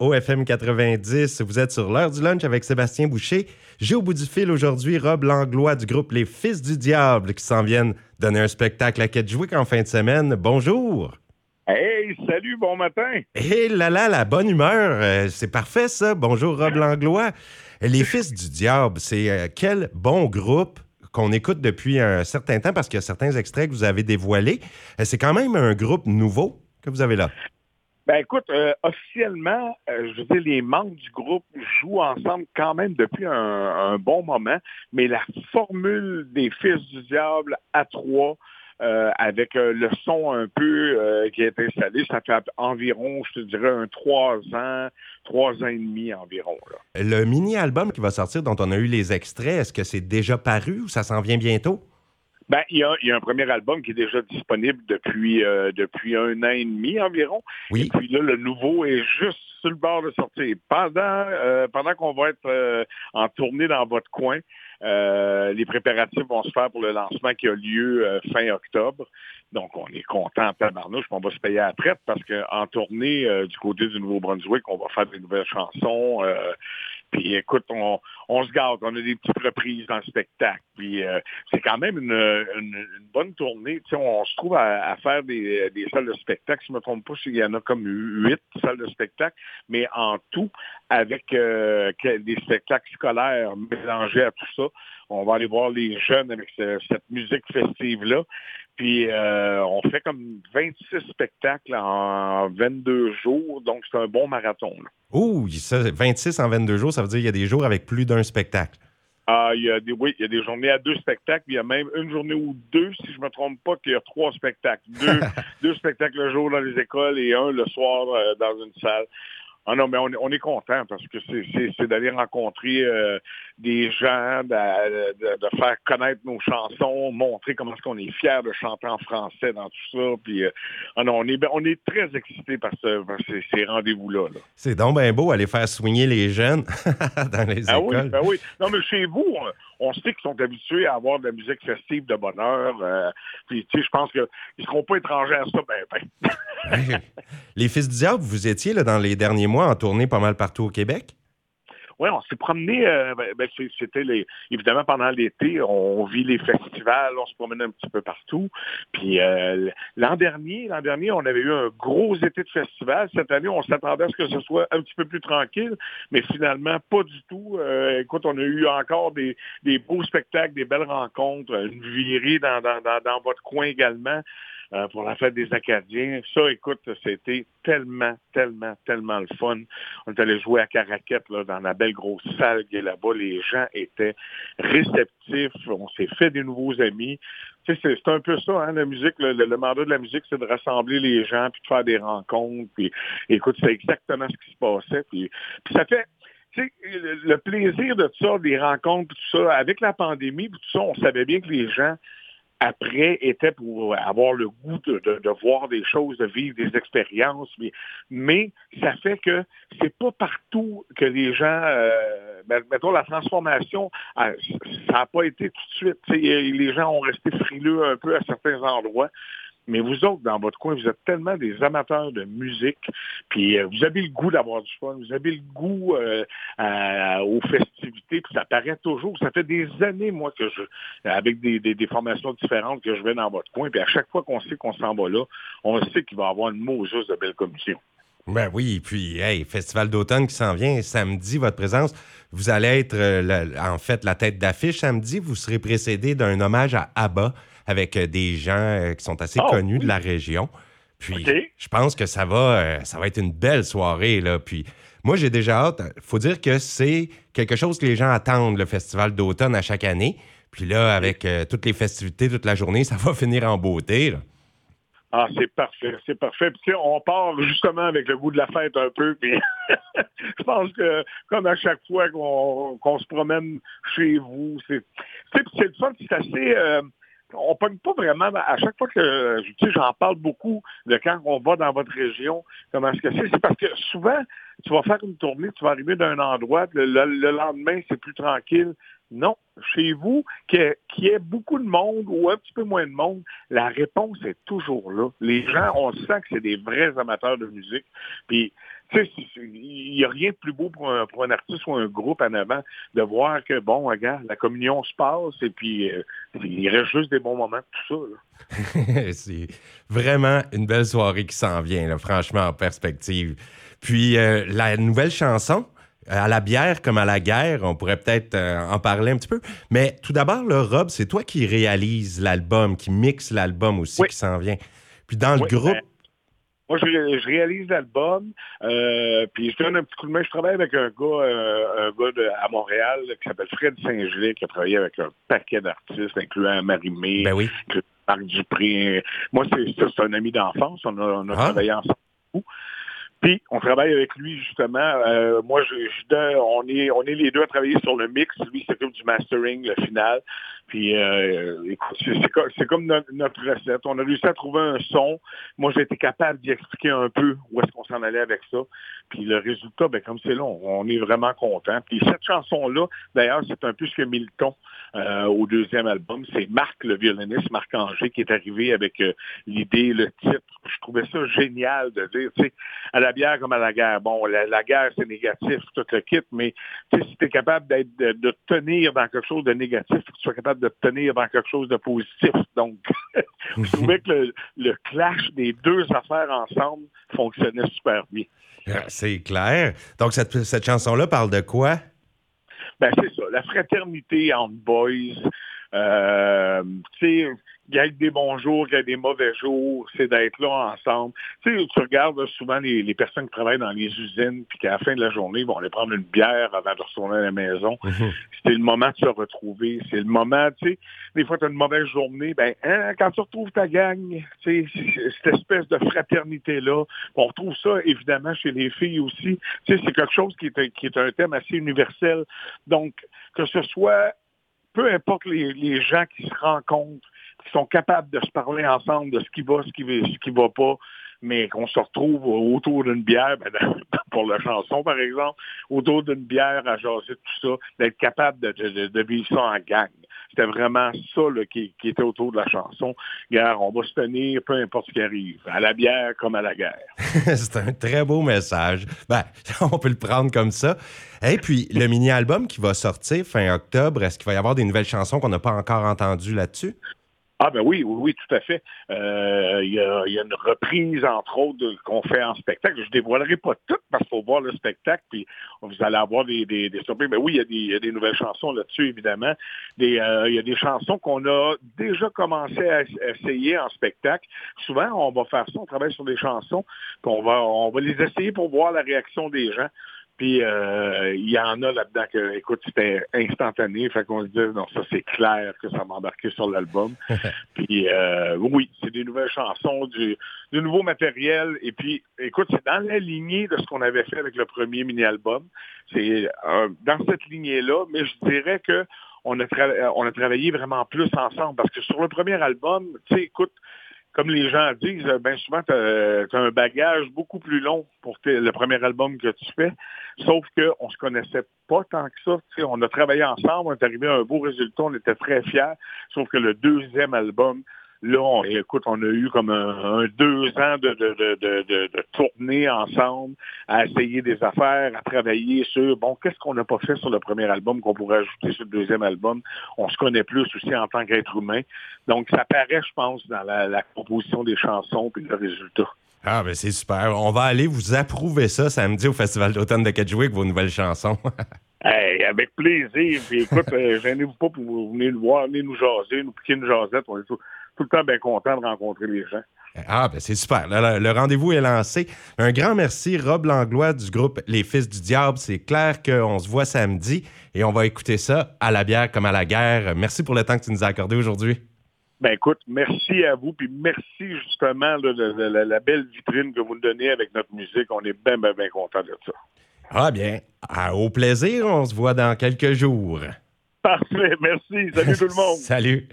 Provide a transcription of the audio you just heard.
OFM 90. Vous êtes sur l'heure du lunch avec Sébastien Boucher. J'ai au bout du fil aujourd'hui Rob Langlois du groupe Les Fils du Diable qui s'en viennent donner un spectacle à Kedgewick en fin de semaine. Bonjour. Hey, salut, bon matin. Hé là là, la bonne humeur. Euh, c'est parfait ça. Bonjour Rob Langlois. Les Fils du Diable, c'est euh, quel bon groupe qu'on écoute depuis un certain temps parce qu'il y a certains extraits que vous avez dévoilés. Euh, c'est quand même un groupe nouveau que vous avez là. Ben écoute, euh, officiellement, euh, je veux dire, les membres du groupe jouent ensemble quand même depuis un, bon moment, mais la formule des Fils du Diable à trois, euh, avec le son un peu qui est installé, ça fait environ, je te dirais, un trois ans, trois ans et demi environ. Le mini-album qui va sortir, dont on a eu les extraits, est-ce que c'est déjà paru ou ça s'en vient bientôt? Ben, il y, a, y, a, un premier album qui est déjà disponible depuis euh, depuis un an et demi environ. Oui. Et puis là, le nouveau est juste sur le bord de sortir. Pendant euh, pendant qu'on va être euh, en tournée dans votre coin, les préparatifs vont se faire pour le lancement qui a lieu fin octobre. Donc, on est content en tabarnouche, on va se payer à la traite parce qu'en tournée du côté du Nouveau-Brunswick, on va faire des nouvelles chansons. Puis écoute, on, on se garde, on a des petites reprises dans le spectacle. Puis euh, c'est quand même une, une, bonne tournée. Tu sais, on, se trouve à, faire des, des, salles de spectacle. Si je ne me trompe pas, il y en a comme huit salles de spectacle, mais en tout, avec euh, des spectacles scolaires mélangés à tout ça. On va aller voir les jeunes avec cette musique festive-là. Puis euh, on fait comme 26 spectacles en 22 jours, donc c'est un bon marathon. Ouh, ça, 26 en 22 jours, ça veut dire qu'il y a des jours avec plus d'un spectacle. Ah, il y a des, oui, il y a des journées à deux spectacles, puis il y a même une journée ou deux, si je ne me trompe pas, qu'il y a trois spectacles. Deux, deux spectacles le jour dans les écoles et un le soir euh, dans une salle. Ah non, mais on, on est content parce que c'est d'aller rencontrer euh, des gens, de, de, faire connaître nos chansons, montrer comment est-ce qu'on est fiers de chanter en français dans tout ça. Puis, euh, ah non, on est, on est très excités par, ce, ces, rendez-vous-là. c'est donc bien beau aller faire soigner les jeunes dans les ah écoles. Oui, ben oui. Non, mais chez vous, on sait qu'ils sont habitués à avoir de la musique festive de bonheur. Euh, puis, tu sais, je pense qu'ils ne seront pas étrangers à ça, ben, ben. les Fils du Diable, vous étiez là, dans les derniers mois en tournée pas mal partout au Québec? Oui, on s'est promené, euh, ben, ben c'était les, évidemment pendant l'été, on vit les festivals, on se promenait un petit peu partout. Puis euh, l'an dernier, l'an dernier, on avait eu un gros été de festival. Cette année, on s'attendait à ce que ce soit un petit peu plus tranquille, mais finalement, pas du tout. Euh, écoute, on a eu encore des, des beaux spectacles, des belles rencontres, une virée dans, dans, dans votre coin également. Euh, pour la fête des Acadiens. Ça, écoute, c'était tellement, tellement, tellement le fun. On est allé jouer à Caraquette, là, dans la belle grosse salle qui est là-bas. Les gens étaient réceptifs. On s'est fait des nouveaux amis. Tu sais, c'est un peu ça, hein, la musique. Le, mandat de la musique, c'est de rassembler les gens puis de faire des rencontres. Puis, écoute, c'est exactement ce qui se passait. Puis, ça fait le plaisir de ça, des rencontres, tout ça, avec la pandémie, tout ça, on savait bien que les gens après était pour avoir le goût de, de, voir des choses, de vivre des expériences, mais, mais ça fait que c'est pas partout que les gens, euh, ben, mettons la transformation, euh, ça n'a pas été tout de suite. Les gens ont resté frileux un peu à certains endroits. Mais vous autres, dans votre coin, vous êtes tellement des amateurs de musique, puis euh, vous avez le goût d'avoir du fun, vous avez le goût euh, aux festivités, puis ça paraît toujours. Ça fait des années, moi, que je, avec des, formations différentes, que je vais dans votre coin, puis à chaque fois qu'on sait qu'on s'en va là, on sait qu'il va y avoir une Moses de belle commission. Ben oui, puis hey, Festival d'automne qui s'en vient samedi, votre présence. Vous allez être euh, en fait la tête d'affiche samedi. Vous serez précédé d'un hommage à ABBA avec euh, des gens euh, qui sont assez ah, connus de la région. Puis je pense que ça va, euh, ça va être une belle soirée. Là. Puis moi, j'ai déjà hâte. Il faut dire que c'est quelque chose que les gens attendent, le festival d'automne à chaque année. Puis là, avec toutes les festivités toute la journée, ça va finir en beauté. Ah, c'est parfait, c'est parfait. Puis, on part justement avec le goût de la fête un peu. Puis je pense que comme à chaque fois qu'on se promène chez vous, c'est le fun, c'est assez on pogne pas vraiment, à chaque fois que tu sais, j'en parle beaucoup de quand on va dans votre région, comment est-ce que c'est, c'est parce que souvent, tu vas faire une tournée, tu vas arriver d'un endroit, le, lendemain, c'est plus tranquille. Non, chez vous, qu'il y, ait beaucoup de monde ou un petit peu moins de monde, la réponse est toujours là. Les gens, on sent que c'est des vrais amateurs de musique. Puis il n'y a rien de plus beau pour un, pour un, artiste ou un groupe en avant de voir que, bon, regarde, la communion se passe et puis euh, il reste juste des bons moments, tout ça. c'est vraiment une belle soirée qui s'en vient, franchement, en perspective. Puis euh, la nouvelle chanson, à la bière comme à la guerre, on pourrait peut-être euh, en parler un petit peu. Mais tout d'abord, le Rob, c'est toi qui réalise l'album, qui mixe l'album aussi qui s'en vient. Puis dans le groupe, ben, moi, je, réalise l'album, euh, puis je donne un petit coup de main. Je travaille avec un gars, euh, un gars à Montréal qui s'appelle Fred Saint-Gelais, qui a travaillé avec un paquet d'artistes, incluant Marie-Mé, ben oui. Marc Dupré. Moi, c'est un ami d'enfance. On a, on a ah. travaillé ensemble. On travaille avec lui justement. Euh, moi, je, on est les deux à travailler sur le mix. Lui s'occupe du mastering, le final. Puis euh, c'est comme notre, recette. On a réussi à trouver un son. Moi, j'ai été capable d'y expliquer un peu où est-ce qu'on s'en allait avec ça. Puis le résultat, ben comme c'est là, on, est vraiment content. Puis cette chanson-là, d'ailleurs, c'est un peu ce que Milton euh, au deuxième album. C'est Marc, le violoniste, Marc Anger, qui est arrivé avec euh, l'idée, le titre. Je trouvais ça génial de dire, tu sais, à la bière comme à la guerre. Bon, la, guerre, c'est négatif, tout le kit, mais si tu es capable d'être de, tenir dans quelque chose de négatif, que tu sois capable de tenir dans quelque chose de positif. Donc, je trouvais que le, clash des deux affaires ensemble fonctionnait super bien. C'est clair. Donc, cette, cette chanson-là parle de quoi? Ben, c'est ça, la fraternité entre boys. Euh, tu sais, il y a des bons jours, il y a des mauvais jours, c'est d'être là ensemble. Tu sais, tu regardes souvent les, personnes qui travaillent dans les usines, puis qu'à la fin de la journée, ils vont aller prendre une bière avant de retourner à la maison. Mhm. C'est le moment de se retrouver. C'est le moment, tu sais, des fois, tu as une mauvaise journée, ben, hein, quand tu retrouves ta gang, tu sais, cette espèce de fraternité-là, on retrouve ça, évidemment, chez les filles aussi. Tu sais, c'est quelque chose qui est, qui est un thème assez universel. Donc, que ce soit peu importe les, gens qui se rencontrent, qui sont capables de se parler ensemble de ce qui va, ce qui va, ce qui va pas, mais qu'on se retrouve autour d'une bière, ben, pour la chanson par exemple, autour d'une bière à jaser tout ça, d'être capable de, vivre ça en gang. C'était vraiment ça qui, était autour de la chanson. Gare, on va se tenir, peu importe ce qui arrive, à la bière comme à la guerre. C'est un très beau message. Ben, on peut le prendre comme ça. Et puis, le mini-album qui va sortir fin octobre, est-ce qu'il va y avoir des nouvelles chansons qu'on n'a pas encore entendues là-dessus? Ah ben oui, oui, oui, tout à fait. Euh, il y, a, une reprise, entre autres, qu'on fait en spectacle. Je dévoilerai pas tout parce qu'il faut voir le spectacle, puis vous allez avoir des, des, des surprises. Mais oui, il y, a des, nouvelles chansons là-dessus, évidemment. Euh, il y a des chansons qu'on a déjà commencé à essayer en spectacle. Souvent, on va faire ça, on travaille sur des chansons, puis on va, on va les essayer pour voir la réaction des gens. Puis euh, il y en a là-dedans que, écoute, c'était instantané. Fait qu'on se dit, non, ça c'est clair que ça m'a embarqué sur l'album. puis euh, oui, c'est des nouvelles chansons, du, du, nouveau matériel. Et puis, écoute, c'est dans la lignée de ce qu'on avait fait avec le premier mini-album. C'est euh, dans cette lignée-là, mais je dirais que on a, on a travaillé vraiment plus ensemble parce que sur le premier album, tu sais, écoute, comme les gens disent, bien souvent, tu as, un bagage beaucoup plus long pour le premier album que tu fais, sauf qu'on se connaissait pas tant que ça. on a travaillé ensemble, on est arrivé à un beau résultat, on était très fiers, sauf que le deuxième album, Là, on, écoute, on a eu comme un, deux ans de, de, de, de, tournée ensemble, à essayer des affaires, à travailler sur, bon, qu'est-ce qu'on n'a pas fait sur le premier album qu'on pourrait ajouter sur le deuxième album? On se connaît plus aussi en tant qu'être humain. Donc, ça paraît, je pense, dans la, composition des chansons puis le résultat. Ah, ben c'est super. On va aller vous approuver ça samedi au Festival d'automne de Kedgewick, vos nouvelles chansons. hey, avec plaisir. Puis écoute, euh, gênez-vous pas pour venir nous voir, venir nous jaser, nous piquer une jasette. On est tout le temps bien content de rencontrer les gens. Ah, ben c'est super. Le, rendez-vous est lancé. Un grand merci, Rob Langlois du groupe Les Fils du Diable. C'est clair qu'on se voit samedi et on va écouter ça à la bière comme à la guerre. Merci pour le temps que tu nous as accordé aujourd'hui. Ben écoute, merci à vous, puis merci justement de, la belle vitrine que vous nous donnez avec notre musique. On est bien, bien, bien content de ça. Ah bien, au plaisir, on se voit dans quelques jours. Parfait, merci. Salut tout le monde. Salut.